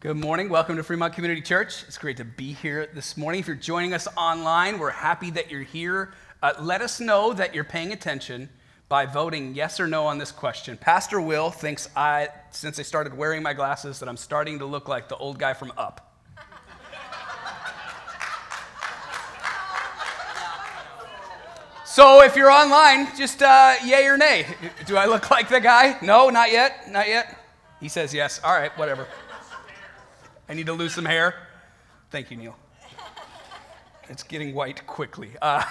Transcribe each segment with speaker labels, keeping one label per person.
Speaker 1: Good morning. Welcome to Fremont Community Church. It's great to be here this morning. If you're joining us online, we're happy that you're here. Uh, let us know that you're paying attention by voting yes or no on this question. Pastor Will thinks I, since I started wearing my glasses, that I'm starting to look like the old guy from Up. So if you're online, just uh, yay or nay. Do I look like the guy? No, not yet. Not yet. He says yes. All right, whatever. I need to lose some hair. Thank you, Neil. It's getting white quickly. Uh,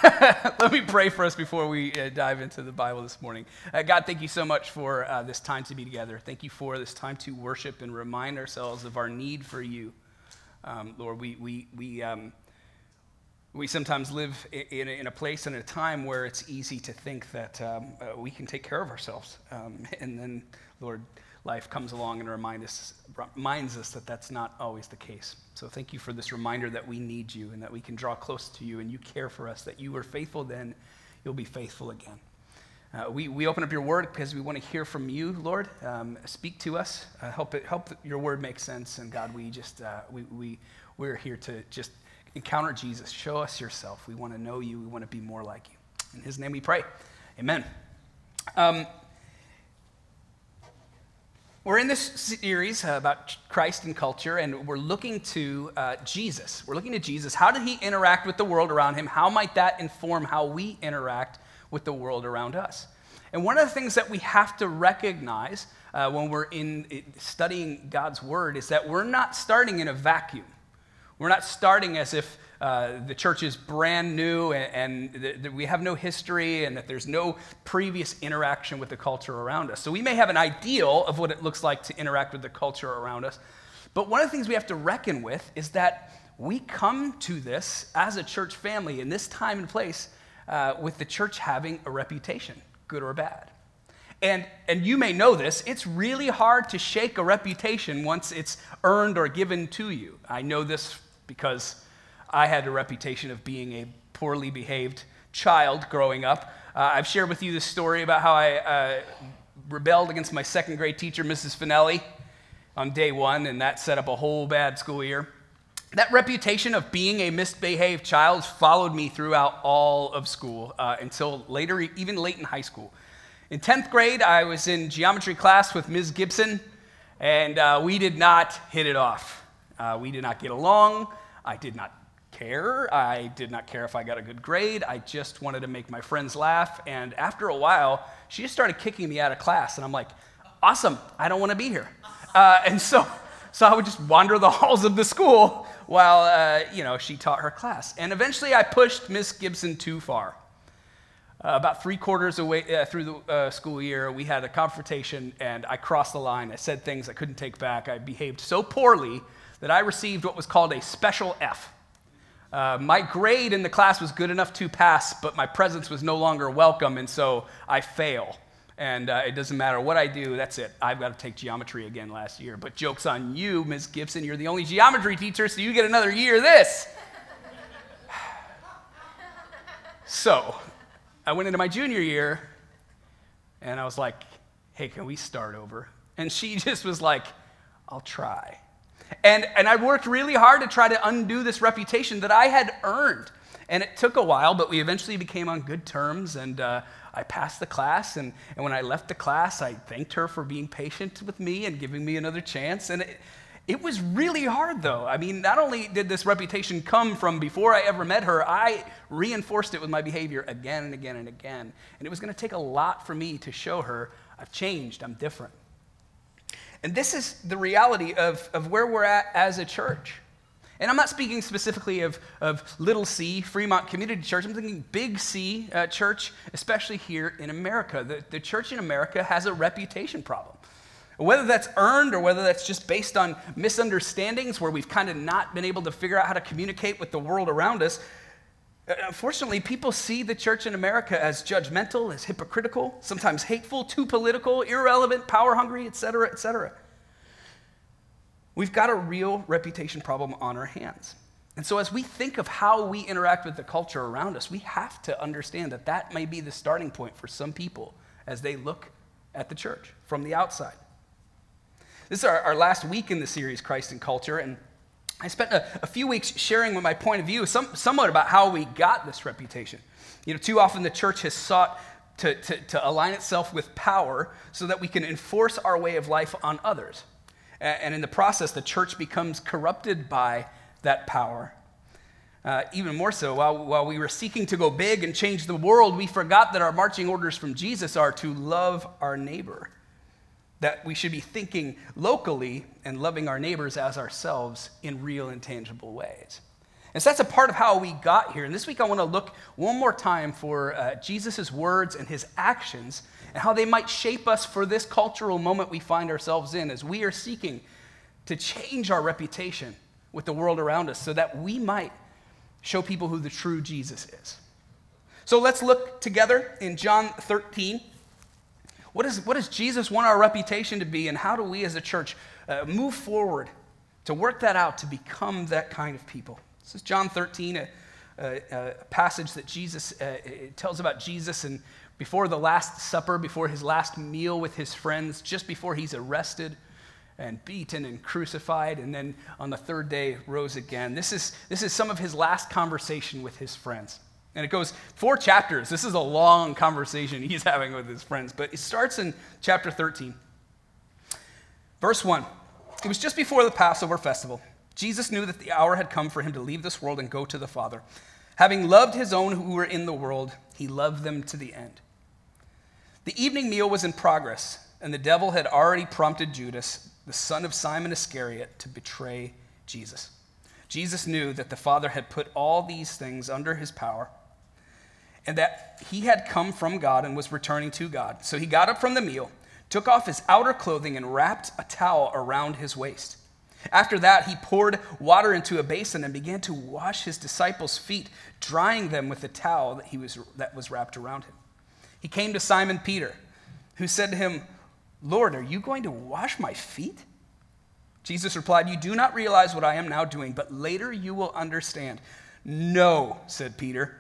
Speaker 1: let me pray for us before we uh, dive into the Bible this morning. Uh, God, thank you so much for uh, this time to be together. Thank you for this time to worship and remind ourselves of our need for you. Um, Lord, we, we, we, um, we sometimes live in in a, place and a time where it's easy to think that um, uh, we can take care of ourselves. Um, and then, Lord, life comes along and remind us, reminds us that that's not always the case. So thank you for this reminder that we need you and that we can draw close to you and you care for us, that you were faithful then, you'll be faithful again. Uh, we, we open up your word because we want to hear from you, Lord. Um, speak to us. Uh, help, it, help your word make sense. And God, we just, uh, we, we, we're here to just encounter Jesus. Show us yourself. We want to know you. We want to be more like you. In his name we pray. Amen. Um, we're in this series uh, about Christ and culture, and we're looking to uh, Jesus. We're looking to Jesus. How did he interact with the world around him? How might that inform how we interact with the world around us? And one of the things that we have to recognize uh, when we're in studying God's word is that we're not starting in a vacuum. We're not starting as if uh, the church is brand new and, and we have no history and that there's no previous interaction with the culture around us. So we may have an ideal of what it looks like to interact with the culture around us. But one of the things we have to reckon with is that we come to this as a church family in this time and place uh, with the church having a reputation, good or bad. And, and you may know this, it's really hard to shake a reputation once it's earned or given to you. I know this because I had a reputation of being a poorly behaved child growing up. Uh, I've shared with you this story about how I uh, rebelled against my second grade teacher, Mrs. Finelli, on day one, and that set up a whole bad school year. That reputation of being a misbehaved child followed me throughout all of school uh, until later, even late in high school. In 10th grade, I was in geometry class with Ms. Gibson, and uh, we did not hit it off. Uh, we did not get along. I did not care. I did not care if I got a good grade. I just wanted to make my friends laugh. And after a while, she just started kicking me out of class. And I'm like, awesome, I don't want to be here. Uh, and so, so I would just wander the halls of the school while, uh, you know, she taught her class. And eventually I pushed Miss Gibson too far. Uh, about three quarters away uh, through the uh, school year, we had a confrontation, and I crossed the line. I said things I couldn't take back. I behaved so poorly that I received what was called a special F. Uh, my grade in the class was good enough to pass, but my presence was no longer welcome, and so I fail. And uh, it doesn't matter what I do, that's it. I've got to take geometry again last year. But joke's on you, Ms. Gibson. You're the only geometry teacher, so you get another year of this. so I went into my junior year, and I was like, hey, can we start over? And she just was like, I'll try. And, and I worked really hard to try to undo this reputation that I had earned. And it took a while, but we eventually became on good terms. And uh, I passed the class. And, and when I left the class, I thanked her for being patient with me and giving me another chance. And it, it was really hard, though. I mean, not only did this reputation come from before I ever met her, I reinforced it with my behavior again and again and again. And it was going to take a lot for me to show her I've changed, I'm different. And this is the reality of, of where we're at as a church. And I'm not speaking specifically of, of Little C, Fremont Community Church. I'm thinking Big C uh, Church, especially here in America. The, the church in America has a reputation problem. Whether that's earned or whether that's just based on misunderstandings where we've kind of not been able to figure out how to communicate with the world around us, Uh, uh, unfortunately, people see the church in America as judgmental, as hypocritical, sometimes hateful, too political, irrelevant, power hungry, etc., etc. We've got a real reputation problem on our hands. And so, as we think of how we interact with the culture around us, we have to understand that that may be the starting point for some people as they look at the church from the outside. This is our, our last week in the series, Christ and Culture, and I spent a, a few weeks sharing with my point of view, some, somewhat about how we got this reputation. You know, too often the church has sought to, to, to align itself with power so that we can enforce our way of life on others. And in the process, the church becomes corrupted by that power. Uh, even more so, while, while we were seeking to go big and change the world, we forgot that our marching orders from Jesus are to love our neighbor. That we should be thinking locally and loving our neighbors as ourselves in real and tangible ways. And so that's a part of how we got here. And this week I want to look one more time for uh, Jesus' words and his actions and how they might shape us for this cultural moment we find ourselves in as we are seeking to change our reputation with the world around us so that we might show people who the true Jesus is. So let's look together in John 13. What, is, what does Jesus want our reputation to be, and how do we as a church uh, move forward to work that out to become that kind of people? This is John 13, a, a, a passage that Jesus uh, tells about Jesus and before the Last Supper, before his last meal with his friends, just before he's arrested and beaten and crucified, and then on the third day rose again. This is, this is some of his last conversation with his friends. And it goes four chapters. This is a long conversation he's having with his friends, but it starts in chapter 13. Verse 1 It was just before the Passover festival. Jesus knew that the hour had come for him to leave this world and go to the Father. Having loved his own who were in the world, he loved them to the end. The evening meal was in progress, and the devil had already prompted Judas, the son of Simon Iscariot, to betray Jesus. Jesus knew that the Father had put all these things under his power and that he had come from God and was returning to God. So he got up from the meal, took off his outer clothing, and wrapped a towel around his waist. After that, he poured water into a basin and began to wash his disciples' feet, drying them with the towel that, he was, that was wrapped around him. He came to Simon Peter, who said to him, Lord, are you going to wash my feet? Jesus replied, You do not realize what I am now doing, but later you will understand. No, said Peter,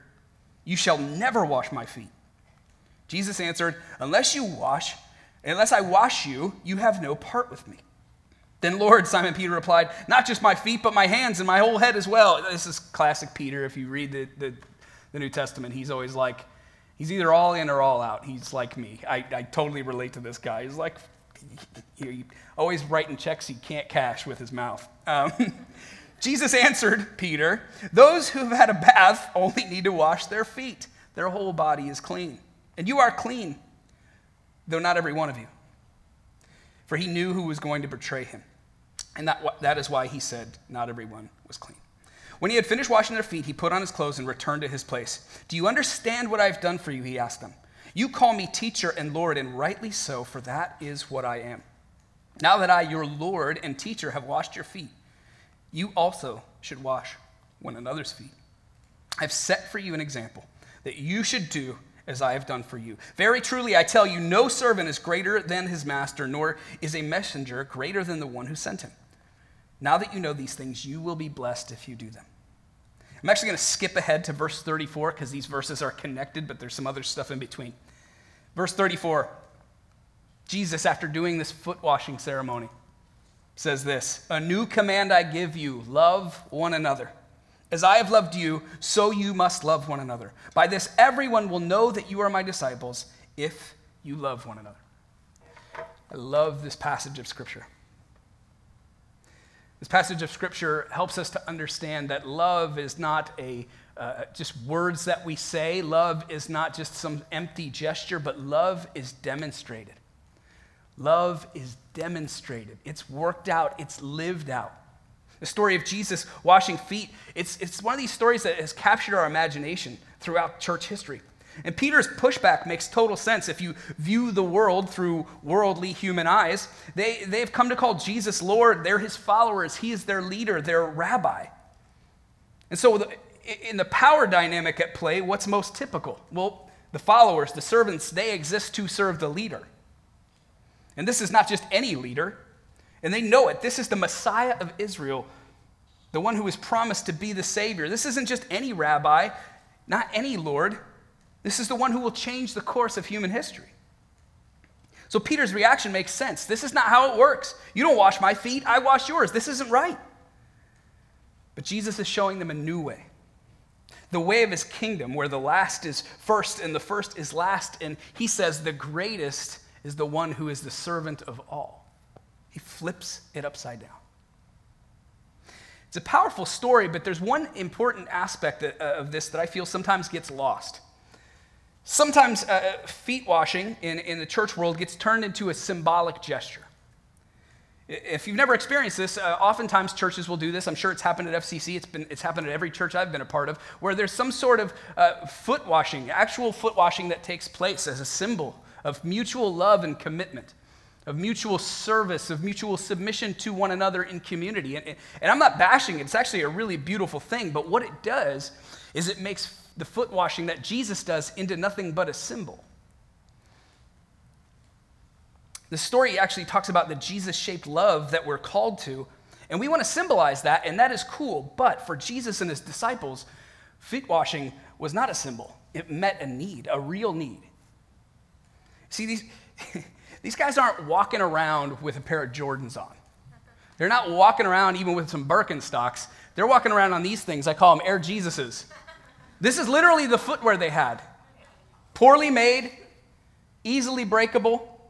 Speaker 1: you shall never wash my feet. Jesus answered, Unless you wash, unless I wash you, you have no part with me. Then, Lord, Simon Peter replied, Not just my feet, but my hands and my whole head as well. This is classic Peter. If you read the, the, the New Testament, he's always like, he's either all in or all out. He's like me. I, I totally relate to this guy. He's like, he, always writing checks he can't cash with his mouth. Um, Jesus answered Peter, Those who have had a bath only need to wash their feet. Their whole body is clean. And you are clean, though not every one of you for he knew who was going to betray him. And that, that is why he said, Not everyone was clean. When he had finished washing their feet, he put on his clothes and returned to his place. Do you understand what I've done for you? He asked them. You call me teacher and Lord, and rightly so, for that is what I am. Now that I, your Lord and teacher, have washed your feet, you also should wash one another's feet. I've set for you an example that you should do as I have done for you. Very truly, I tell you, no servant is greater than his master, nor is a messenger greater than the one who sent him. Now that you know these things, you will be blessed if you do them. I'm actually going to skip ahead to verse 34 because these verses are connected, but there's some other stuff in between. Verse 34 Jesus, after doing this foot washing ceremony, says this A new command I give you love one another. As I have loved you, so you must love one another. By this, everyone will know that you are my disciples if you love one another. I love this passage of Scripture. This passage of Scripture helps us to understand that love is not a uh, just words that we say. Love is not just some empty gesture, but love is demonstrated. Love is demonstrated. It's worked out. It's lived out. The story of Jesus washing feet, it's, it's one of these stories that has captured our imagination throughout church history. And Peter's pushback makes total sense if you view the world through worldly human eyes. They, they've come to call Jesus Lord. They're his followers. He is their leader, their rabbi. And so, the, in the power dynamic at play, what's most typical? Well, the followers, the servants, they exist to serve the leader. And this is not just any leader, and they know it. This is the Messiah of Israel, the one who is promised to be the Savior. This isn't just any rabbi, not any Lord. This is the one who will change the course of human history. So Peter's reaction makes sense. This is not how it works. You don't wash my feet, I wash yours. This isn't right. But Jesus is showing them a new way the way of his kingdom, where the last is first and the first is last. And he says the greatest is the one who is the servant of all. He flips it upside down. It's a powerful story, but there's one important aspect of this that I feel sometimes gets lost. Sometimes uh, feet washing in, in the church world gets turned into a symbolic gesture. If you've never experienced this, uh, oftentimes churches will do this. I'm sure it's happened at FCC. It's, been, it's happened at every church I've been a part of, where there's some sort of uh, foot washing, actual foot washing that takes place as a symbol of mutual love and commitment, of mutual service, of mutual submission to one another in community. And, and I'm not bashing it, it's actually a really beautiful thing. But what it does is it makes the foot washing that Jesus does into nothing but a symbol. The story actually talks about the Jesus shaped love that we're called to, and we want to symbolize that, and that is cool. But for Jesus and his disciples, feet washing was not a symbol, it met a need, a real need. See, these, these guys aren't walking around with a pair of Jordans on. They're not walking around even with some Birkenstocks. They're walking around on these things. I call them Air Jesuses. This is literally the footwear they had. Poorly made, easily breakable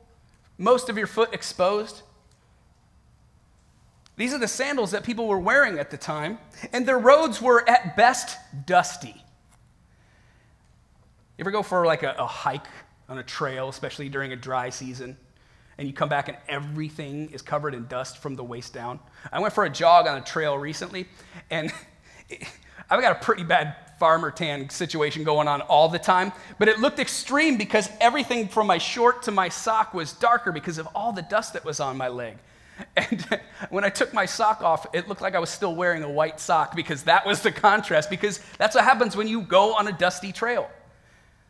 Speaker 1: most of your foot exposed. These are the sandals that people were wearing at the time, and their roads were at best dusty. You ever go for like a, a, hike on a trail, especially during a dry season, and you come back and everything is covered in dust from the waist down? I went for a jog on a trail recently, and I've got a pretty bad farmer tan situation going on all the time, but it looked extreme because everything from my short to my sock was darker because of all the dust that was on my leg. And when I took my sock off, it looked like I was still wearing a white sock because that was the contrast, because that's what happens when you go on a dusty trail.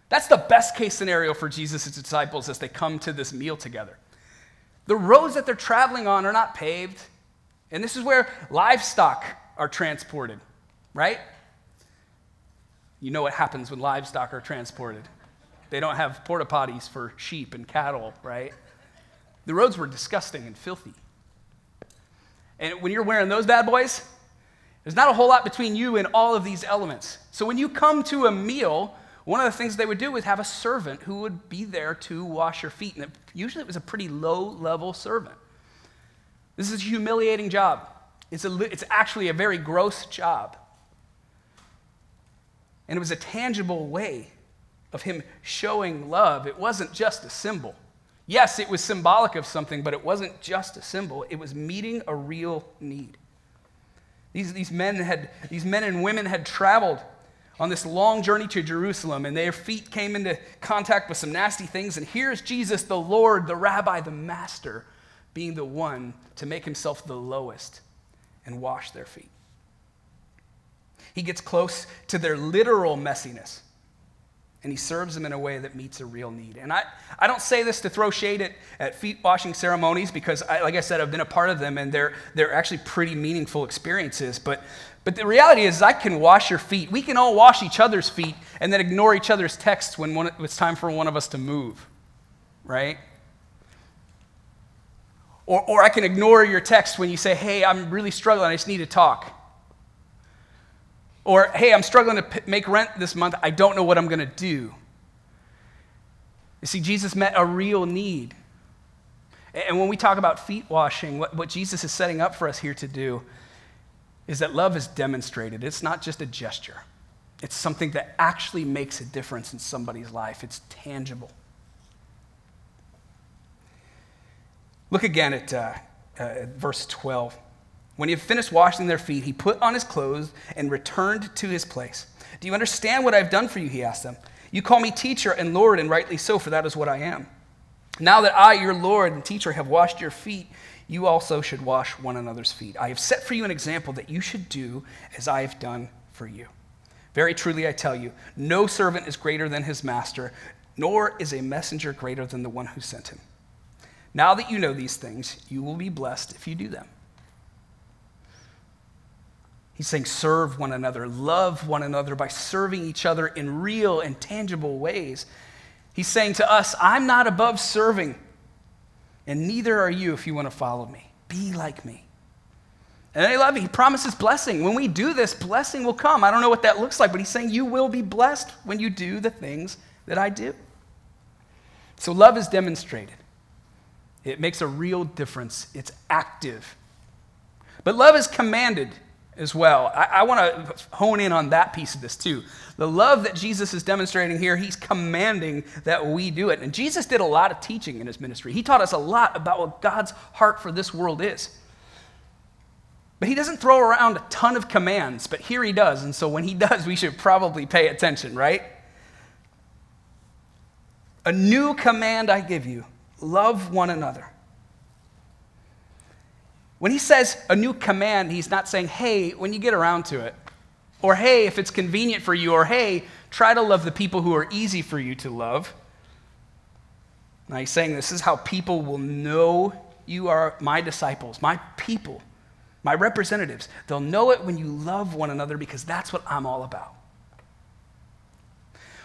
Speaker 1: That's the best case scenario for Jesus' disciples as they come to this meal together. The roads that they're traveling on are not paved, and this is where livestock are transported, right? You know what happens when livestock are transported. They don't have porta potties for sheep and cattle, right? The roads were disgusting and filthy. And when you're wearing those bad boys, there's not a whole lot between you and all of these elements. So when you come to a meal, one of the things they would do is have a servant who would be there to wash your feet. And it, usually it was a pretty low level servant. This is a humiliating job. It's, a, it's actually a very gross job. And it was a tangible way of him showing love. It wasn't just a symbol. Yes, it was symbolic of something, but it wasn't just a symbol. It was meeting a real need. These, these, men, had, these men and women had traveled on this long journey to Jerusalem, and their feet came into contact with some nasty things. And here's Jesus, the Lord, the rabbi, the master, being the one to make himself the lowest and wash their feet. He gets close to their literal messiness. And he serves them in a way that meets a real need. And I, I don't say this to throw shade at, at feet washing ceremonies because, I, like I said, I've been a part of them and they're, they're actually pretty meaningful experiences. But, but the reality is, I can wash your feet. We can all wash each other's feet and then ignore each other's texts when one, it's time for one of us to move, right? Or, or I can ignore your text when you say, hey, I'm really struggling, I just need to talk. Or, hey, I'm struggling to p- make rent this month. I don't know what I'm going to do. You see, Jesus met a real need. And when we talk about feet washing, what, what Jesus is setting up for us here to do is that love is demonstrated. It's not just a gesture, it's something that actually makes a difference in somebody's life, it's tangible. Look again at, uh, uh, at verse 12. When he had finished washing their feet, he put on his clothes and returned to his place. Do you understand what I've done for you? He asked them. You call me teacher and Lord, and rightly so, for that is what I am. Now that I, your Lord and teacher, have washed your feet, you also should wash one another's feet. I have set for you an example that you should do as I have done for you. Very truly, I tell you, no servant is greater than his master, nor is a messenger greater than the one who sent him. Now that you know these things, you will be blessed if you do them. He's saying, serve one another, love one another by serving each other in real and tangible ways. He's saying to us, I'm not above serving. and neither are you if you want to follow me. Be like me. And I love it. He promises blessing. When we do this, blessing will come. I don't know what that looks like, but he's saying you will be blessed when you do the things that I do. So love is demonstrated. It makes a real difference. It's active. But love is commanded as well. I, I want to hone in on that piece of this too. The love that Jesus is demonstrating here, he's commanding that we do it. And Jesus did a lot of teaching in his ministry. He taught us a lot about what God's heart for this world is. But he doesn't throw around a ton of commands, but here he does. And so when he does, we should probably pay attention, right? A new command I give you love one another. When he says a new command, he's not saying, hey, when you get around to it, or hey, if it's convenient for you, or hey, try to love the people who are easy for you to love. Now he's saying this is how people will know you are my disciples, my people my representatives. They'll know it when you love one another because that's what I'm all about.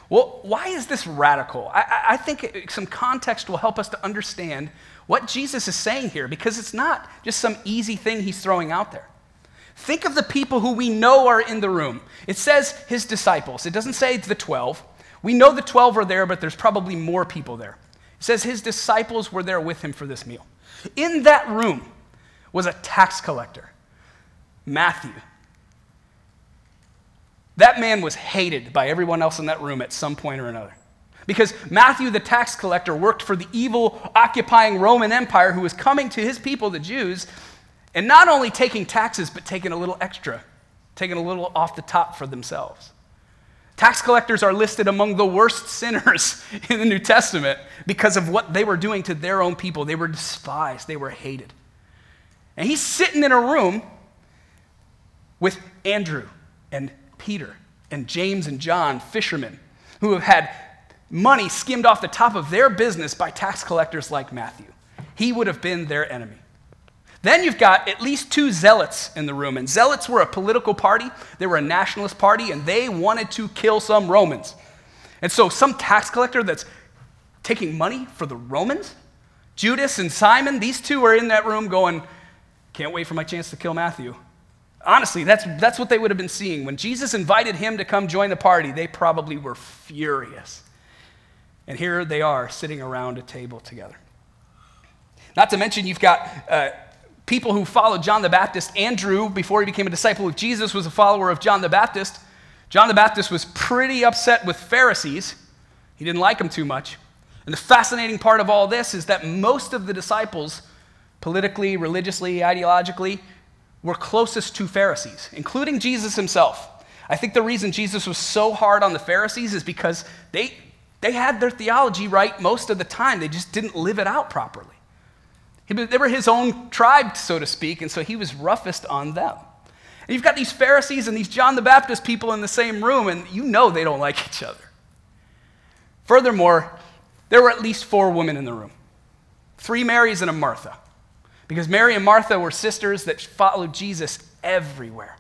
Speaker 1: Well, why is this radical? I, I, think some context will help us to understand what Jesus is saying here because it's not just some easy thing he's throwing out there. Think of the people who we know are in the room. It says his disciples, it doesn't say the 12. We know the 12 are there, but there's probably more people there. It says his disciples were there with him for this meal. In that room was a tax collector. Matthew. That man was hated by everyone else in that room at some point or another. Because Matthew, the tax collector, worked for the evil, occupying Roman Empire who was coming to his people, the Jews, and not only taking taxes, but taking a little extra, taking a little off the top for themselves. Tax collectors are listed among the worst sinners in the New Testament because of what they were doing to their own people. They were despised, they were hated. And he's sitting in a room with Andrew and Peter and James and John, fishermen, who have had money skimmed off the top of their business by tax collectors like Matthew. He would have been their enemy. Then you've got at least two zealots in the room. And zealots were a political party, they were a nationalist party, and they wanted to kill some Romans. And so, some tax collector that's taking money for the Romans, Judas and Simon, these two are in that room going, Can't wait for my chance to kill Matthew. Honestly, that's, that's what they would have been seeing. When Jesus invited him to come join the party, they probably were furious. And here they are sitting around a table together. Not to mention, you've got uh, people who followed John the Baptist. Andrew, before he became a disciple of Jesus, was a follower of John the Baptist. John the Baptist was pretty upset with Pharisees, he didn't like them too much. And the fascinating part of all this is that most of the disciples, politically, religiously, ideologically, were closest to Pharisees, including Jesus himself. I think the reason Jesus was so hard on the Pharisees is because they, they had their theology right most of the time. They just didn't live it out properly. They were his own tribe, so to speak, and so he was roughest on them. And you've got these Pharisees and these John the Baptist people in the same room, and you know they don't like each other. Furthermore, there were at least four women in the room three Marys and a Martha. Because Mary and Martha were sisters that followed Jesus everywhere.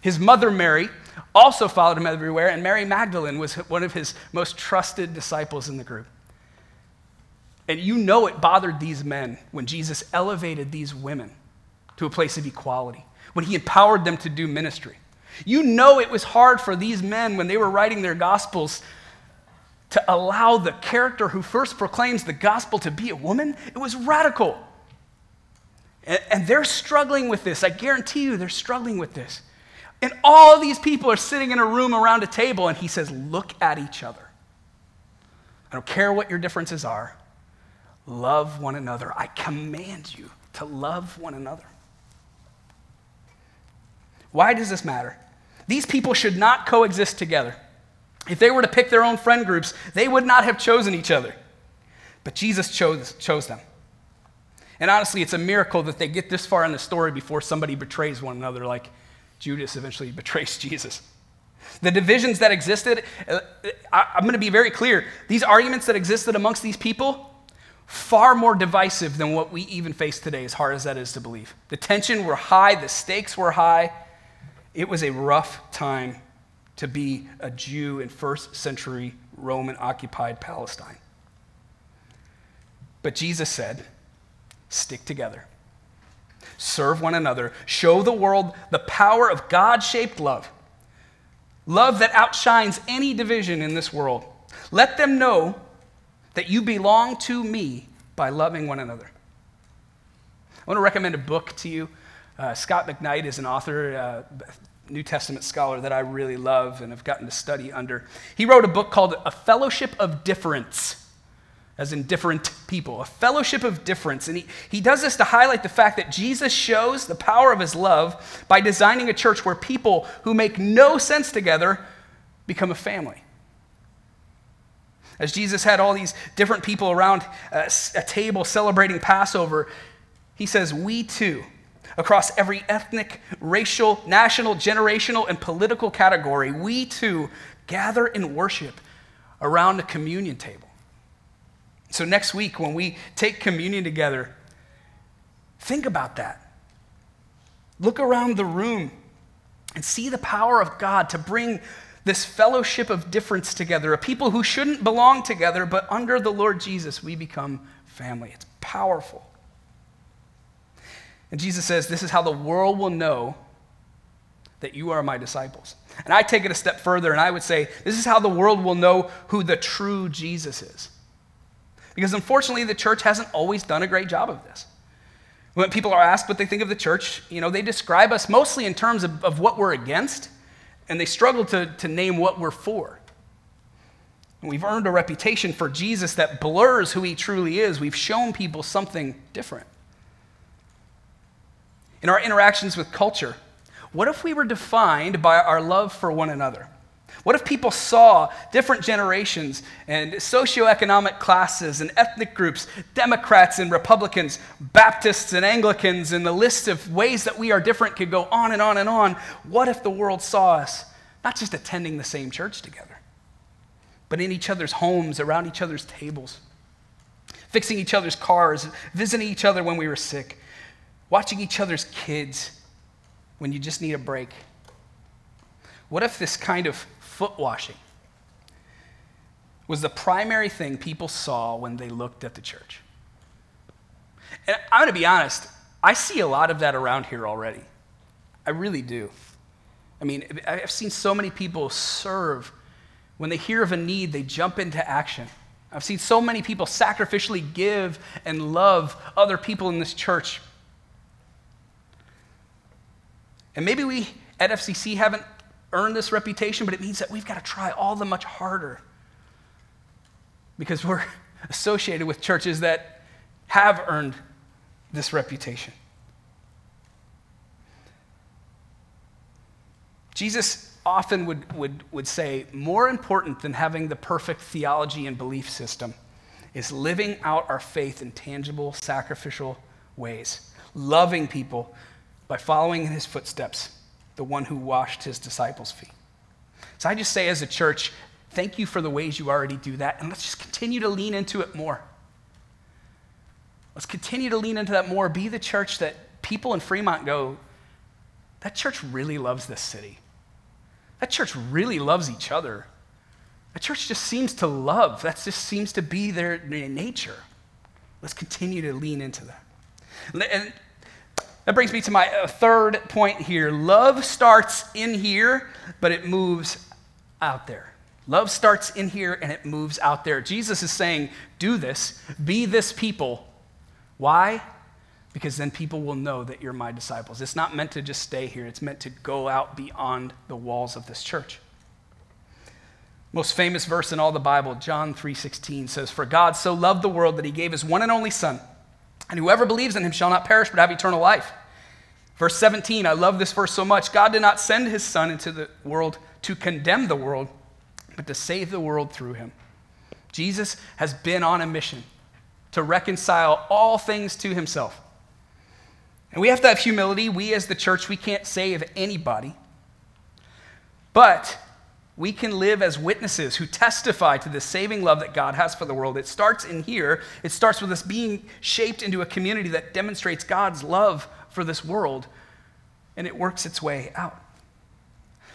Speaker 1: His mother, Mary, also followed him everywhere, and Mary Magdalene was one of his most trusted disciples in the group. And you know it bothered these men when Jesus elevated these women to a place of equality, when he empowered them to do ministry. You know it was hard for these men when they were writing their gospels to allow the character who first proclaims the gospel to be a woman. It was radical. And, they're struggling with this. I guarantee you, they're struggling with this. And all these people are sitting in a room around a table, and he says, Look at each other. I don't care what your differences are. Love one another. I command you to love one another. Why does this matter? These people should not coexist together. If they were to pick their own friend groups, they would not have chosen each other. But Jesus chose, chose them. And honestly, it's a miracle that they get this far in the story before somebody betrays one another, like Judas eventually betrays Jesus. The divisions that existed, uh, I'm going to be very clear. These arguments that existed amongst these people, far more divisive than what we even face today, as hard as that is to believe. The tension were high, the stakes were high. It was a rough time to be a Jew in first century Roman occupied Palestine. But Jesus said, stick together, serve one another, show the world the power of God shaped love, love that outshines any division in this world. Let them know that you belong to me by loving one another. I want to recommend a book to you. Uh, Scot McKnight is an author, uh, New Testament scholar that I really love and have gotten to study under. He wrote a book called A Fellowship of Difference as in different people, a fellowship of difference. And he, he does this to highlight the fact that Jesus shows the power of his love by designing a church where people who make no sense together become a family. As Jesus had all these different people around uh, a, a table celebrating Passover, he says, We too, across every ethnic, racial, national, generational, and political category, we too gather in worship around a communion table. So, next week, when we take communion together, think about that. Look around the room and see the power of God to bring this fellowship of difference together, a people who shouldn't belong together, but under the Lord Jesus, we become family. It's powerful. And Jesus says, This is how the world will know that you are my disciples. And I take it a step further, and I would say, This is how the world will know who the true Jesus is. Because unfortunately, the church hasn't always done a great job of this. When people are asked what they think of the church, you know, they describe us mostly in terms of, of what we're against, and they struggle to, to name what we're for. And we've earned a reputation for Jesus that blurs who he truly is. We've shown people something different. In our interactions with culture, what if we were defined by our love for one another? What if people saw different generations and socioeconomic classes and ethnic groups, Democrats and Republicans, Baptists and Anglicans, and the list of ways that we are different could go on and on and on? What if the world saw us not just attending the same church together, but in each other's homes, around each other's tables, fixing each other's cars, visiting each other when we were sick, watching each other's kids when you just need a break? What if this kind of foot washing was the primary thing people saw when they looked at the church. And I'm going to be honest, I see a lot of that around here already. I really do. I mean, I've seen so many people serve. When they hear of a need, they jump into action. I've seen so many people sacrificially give and love other people in this church. And maybe we at FCC haven't earn this reputation, but it means that we've got to try all the much harder because we're associated with churches that have earned this reputation. Jesus often would, would, would say, more important than having the perfect theology and belief system is living out our faith in tangible, sacrificial ways, loving people by following in his footsteps the one who washed his disciples' feet. So I just say, as a church, thank you for the ways you already do that, and let's just continue to lean into it more. Let's continue to lean into that more. Be the church that people in Fremont go, that church really loves this city. That church really loves each other. That church just seems to love. That just seems to be their, nature. Let's continue to lean into that. And that brings me to my uh, third point here. Love starts in here, but it moves out there. Love starts in here and it moves out there. Jesus is saying, Do this, be this people. Why? Because then people will know that you're my disciples. It's not meant to just stay here, it's meant to go out beyond the walls of this church. Most famous verse in all the Bible, John 3:16 says, "For God so loved the world that he gave his one and only son, and whoever believes in him shall not perish but have eternal life. Verse 17, I love this verse so much. God did not send his son into the world to condemn the world, but to save the world through him. Jesus has been on a mission to reconcile all things to himself. And we have to have humility. We, as the church, we can't save anybody. But we can live as witnesses who testify to the saving love that God has for the world. It starts in here. It starts with us being shaped into a community that demonstrates God's love for this world, and it works its way out.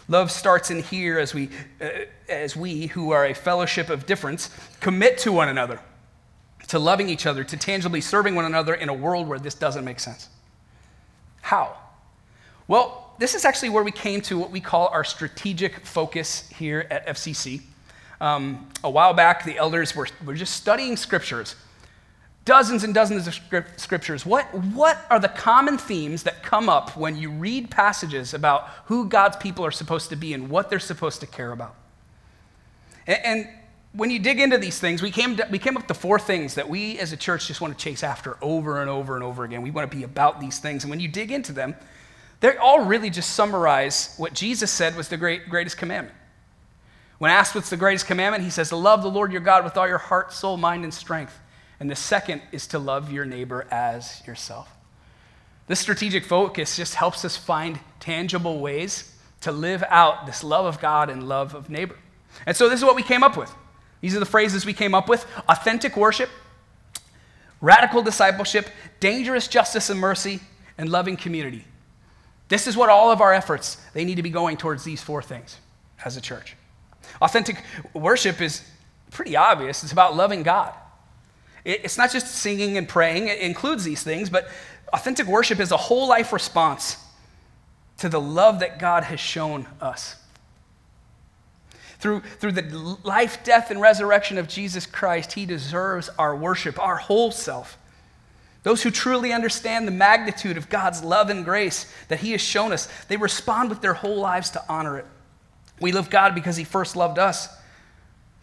Speaker 1: Love starts in here as we, uh, as we, who are a fellowship of difference, commit to one another to loving each other, to tangibly serving one another in a world where this doesn't make sense. How? Well, this is actually where we came to what we call our strategic focus here at FCC. Um, a while back, the elders were, were just studying scriptures, dozens and dozens of scriptures. What, what are the common themes that come up when you read passages about who God's people are supposed to be and what they're supposed to care about? And, and when you dig into these things, we came, to, we came up to four things that we as a church just want to chase after over and over and over again. We want to be about these things. And when you dig into them, they all really just summarize what Jesus said was the great, greatest commandment. When asked what's the greatest commandment, he says, love the Lord your God with all your heart, soul, mind, and strength. And the second is to love your neighbor as yourself. This strategic focus just helps us find tangible ways to live out this love of God and love of neighbor. And so this is what we came up with. These are the phrases we came up with authentic worship, radical discipleship, dangerous justice and mercy, and loving community. This is what all of our efforts, they need to be going towards these four things as a church. Authentic worship is pretty obvious. It's about loving God. It's not just singing and praying, it includes these things, but authentic worship is a whole life response to the love that God has shown us. Through, through the life, death, and resurrection of Jesus Christ, he deserves our worship, our whole self. Those who truly understand the magnitude of God's love and grace that he has shown us, they respond with their whole lives to honor it. We love God because he first loved us.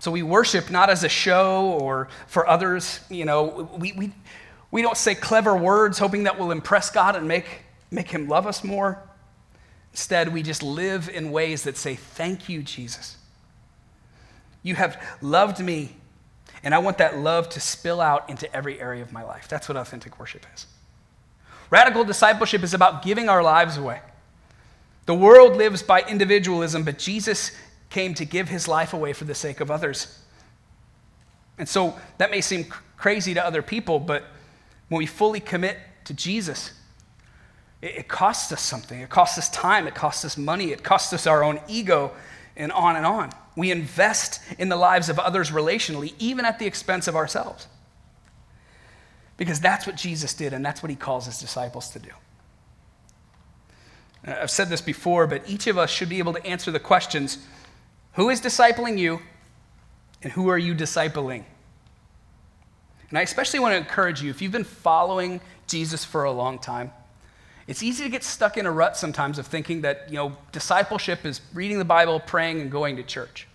Speaker 1: So we worship not as a show or for others. You know, we, we, we don't say clever words hoping that will impress God and make, make him love us more. Instead, we just live in ways that say, Thank you, Jesus. You have loved me, and I want that love to spill out into every area of my life. That's what authentic worship is. Radical discipleship is about giving our lives away. The world lives by individualism, but Jesus came to give his life away for the sake of others. And so that may seem crazy to other people, but when we fully commit to Jesus, it, costs us something. It costs us time, it costs us money, it costs us our own ego, and on and on. We invest in the lives of others relationally, even at the expense of ourselves. Because that's what Jesus did, and that's what he calls his disciples to do. Uh, I've said this before, but each of us should be able to answer the questions who is discipling you, and who are you discipling? And I especially want to encourage you if you've been following Jesus for a long time, it's easy to get stuck in a rut sometimes of thinking that, you know, discipleship is reading the Bible, praying, and going to church.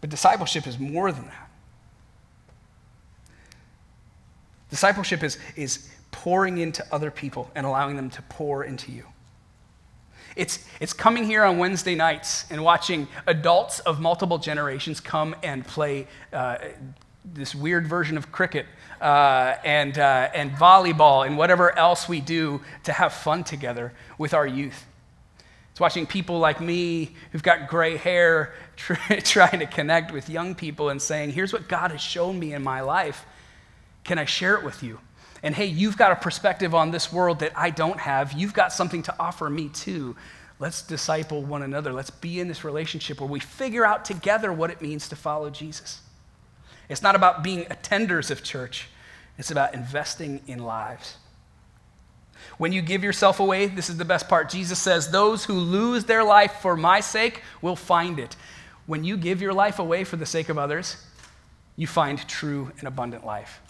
Speaker 1: But discipleship is more than that. Discipleship is, is pouring into other people and allowing them to pour into you. It's, it's coming here on Wednesday nights and watching adults of multiple generations come and play uh, this weird version of cricket uh, and, uh, and volleyball and whatever else we do to have fun together with our youth. It's watching people like me who've got gray hair trying to connect with young people and saying, Here's what God has shown me in my life. Can I share it with you? And hey, you've got a perspective on this world that I don't have. You've got something to offer me too. Let's disciple one another. Let's be in this relationship where we figure out together what it means to follow Jesus. It's not about being attenders of church, it's about investing in lives. When you give yourself away, this is the best part. Jesus says, Those who lose their life for my sake will find it. When you give your life away for the sake of others, you find true and abundant life.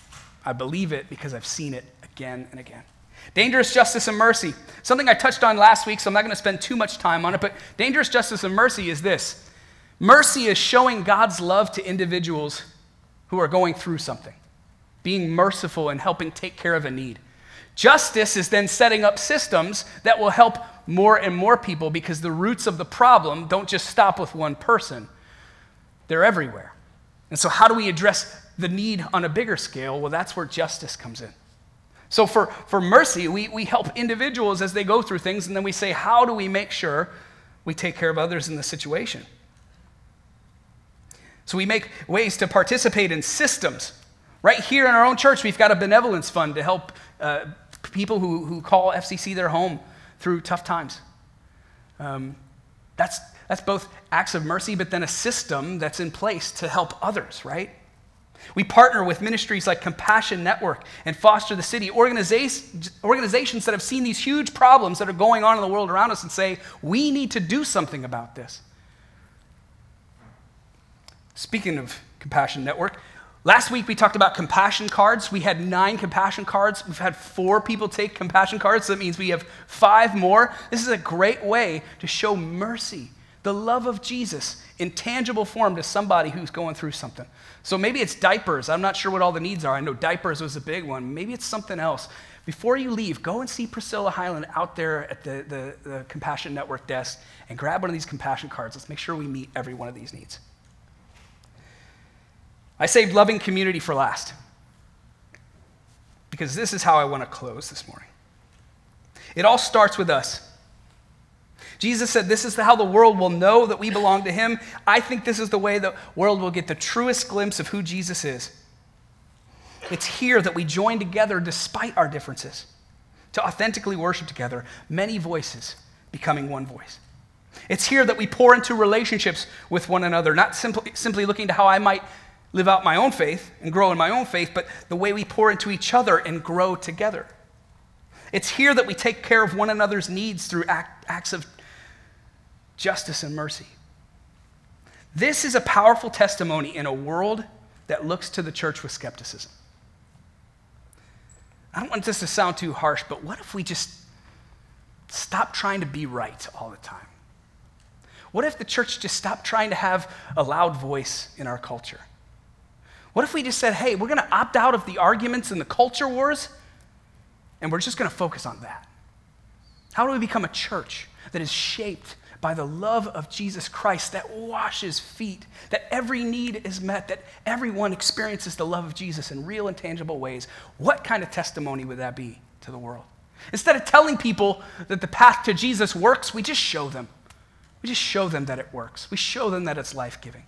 Speaker 1: I believe it because I've seen it again and again. Dangerous justice and mercy. Something I touched on last week, so I'm not going to spend too much time on it, but dangerous justice and mercy is this mercy is showing God's love to individuals who are going through something, being merciful and helping take care of a need. Justice is then setting up systems that will help more and more people because the roots of the problem don't just stop with one person, they're everywhere. And so, how do we address the need on a bigger scale? Well, that's where justice comes in. So, for, for mercy, we, we help individuals as they go through things, and then we say, how do we make sure we take care of others in the situation? So we make ways to participate in systems. Right here in our own church, we've got a benevolence fund to help uh, people who, who call FCC their home through tough times. Um, that's, that's both acts of mercy, but then a system that's in place to help others, right? We partner with ministries like Compassion Network and Foster the City, organizations that have seen these huge problems that are going on in the world around us and say, we need to do something about this. Speaking of Compassion Network, last week we talked about compassion cards. We had nine compassion cards. We've had four people take compassion cards, so that means we have five more. This is a great way to show mercy, the love of Jesus in tangible form to somebody who's going through something. So maybe it's diapers. I'm not sure what all the needs are. I know diapers was a big one. Maybe it's something else. Before you leave, go and see Priscilla Highland out there at the, the, the Compassion Network desk and grab one of these compassion cards. Let's make sure we meet every one of these needs. I saved loving community for last because this is how I want to close this morning. It all starts with us. Jesus said, This is how the world will know that we belong to Him. I think this is the way the world will get the truest glimpse of who Jesus is. It's here that we join together despite our differences to authentically worship together, many voices becoming one voice. It's here that we pour into relationships with one another, not simply, simply looking to how I might live out my own faith and grow in my own faith, but the way we pour into each other and grow together. It's here that we take care of one another's needs through act, acts of justice and mercy. This is a powerful testimony in a world that looks to the church with skepticism. I don't want this to sound too harsh, but what if we just stop trying to be right all the time? What if the church just stopped trying to have a loud voice in our culture? What if we just said, hey, we're going to opt out of the arguments and the culture wars, and we're just going to focus on that? How do we become a church that is shaped by the love of Jesus Christ that washes feet, that every need is met, that everyone experiences the love of Jesus in real and tangible ways? What kind of testimony would that be to the world? Instead of telling people that the path to Jesus works, we just show them. We just show them that it works. We show them that it's life giving.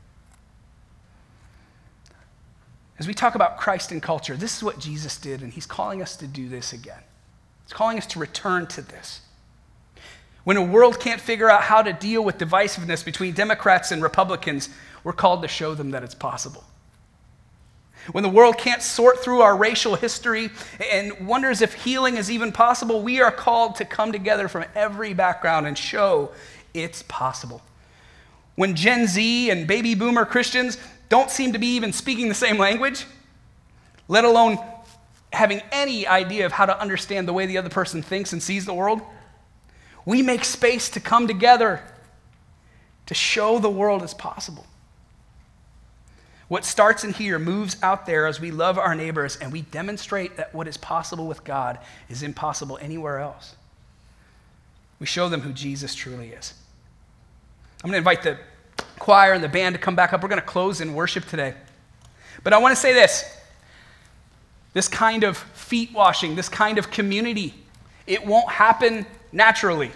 Speaker 1: As we talk about Christ and culture, this is what Jesus did, and he's calling us to do this again. He's calling us to return to this. When a world can't figure out how to deal with divisiveness between Democrats and Republicans, we're called to show them that it's possible. When the world can't sort through our racial history and wonders if healing is even possible, we are called to come together from every background and show it's possible. When Gen Z and baby boomer Christians don't seem to be even speaking the same language, let alone having any idea of how to understand the way the other person thinks and sees the world. We make space to come together to show the world as possible. What starts in here moves out there as we love our neighbors and we demonstrate that what is possible with God is impossible anywhere else. We show them who Jesus truly is. I'm going to invite the choir and the band to come back up. We're going to close in worship today. But I want to say this this kind of feet washing, this kind of community, it won't happen naturally,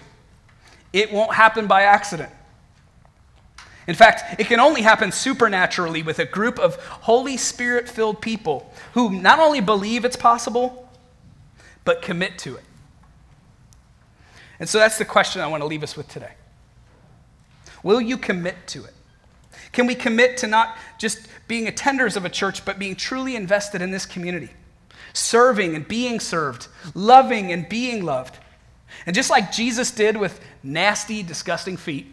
Speaker 1: it won't happen by accident. In fact, it can only happen supernaturally with a group of Holy Spirit filled people who not only believe it's possible, but commit to it. And so that's the question I want to leave us with today. Will you commit to it? Can we commit to not just being attenders of a church, but being truly invested in this community? Serving and being served, loving and being loved. And just like Jesus did with nasty, disgusting feet,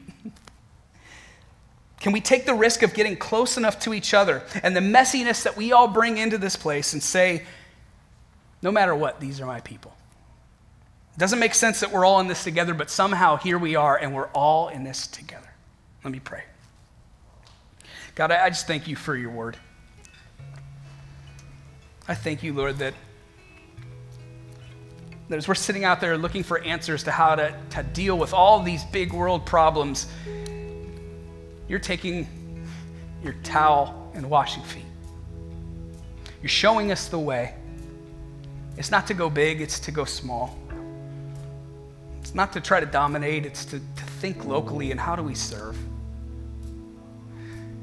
Speaker 1: can we take the risk of getting close enough to each other and the messiness that we all bring into this place and say, no matter what, these are my people? It doesn't make sense that we're all in this together, but somehow here we are and we're all in this together. Let me pray. God, I just thank you for your word. I thank you, Lord, that, that as we're sitting out there looking for answers to how to, to deal with all these big world problems, you're taking your towel and washing feet. You're showing us the way. It's not to go big, it's to go small. It's not to try to dominate, it's to, to think locally and how do we serve.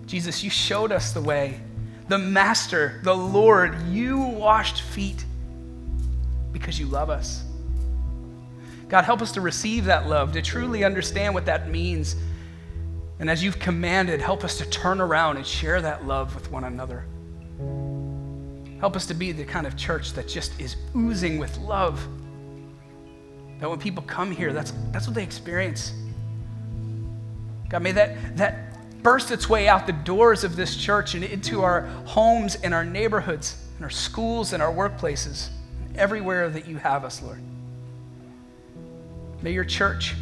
Speaker 1: Jesus, you showed us the way. The Master, the Lord, you washed feet because you love us. God, help us to receive that love, to truly understand what that means. And as you've commanded, help us to turn around and share that love with one another. Help us to be the kind of church that just is oozing with love. That when people come here, that's, that's what they experience. God, may that, that burst its way out the doors of this church and into our homes and our neighborhoods and our schools and our workplaces, everywhere that you have us, Lord. May your church,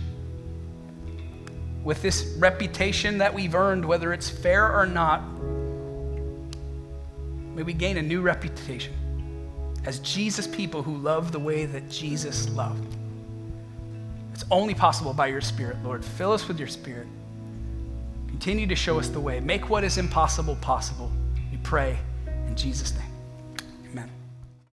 Speaker 1: with this reputation that we've earned, whether it's fair or not, may we gain a new reputation as Jesus people who love the way that Jesus loved. It's only possible by your Spirit, Lord. Fill us with your Spirit. Continue to show us the way. Make what is impossible possible. We pray in Jesus' name.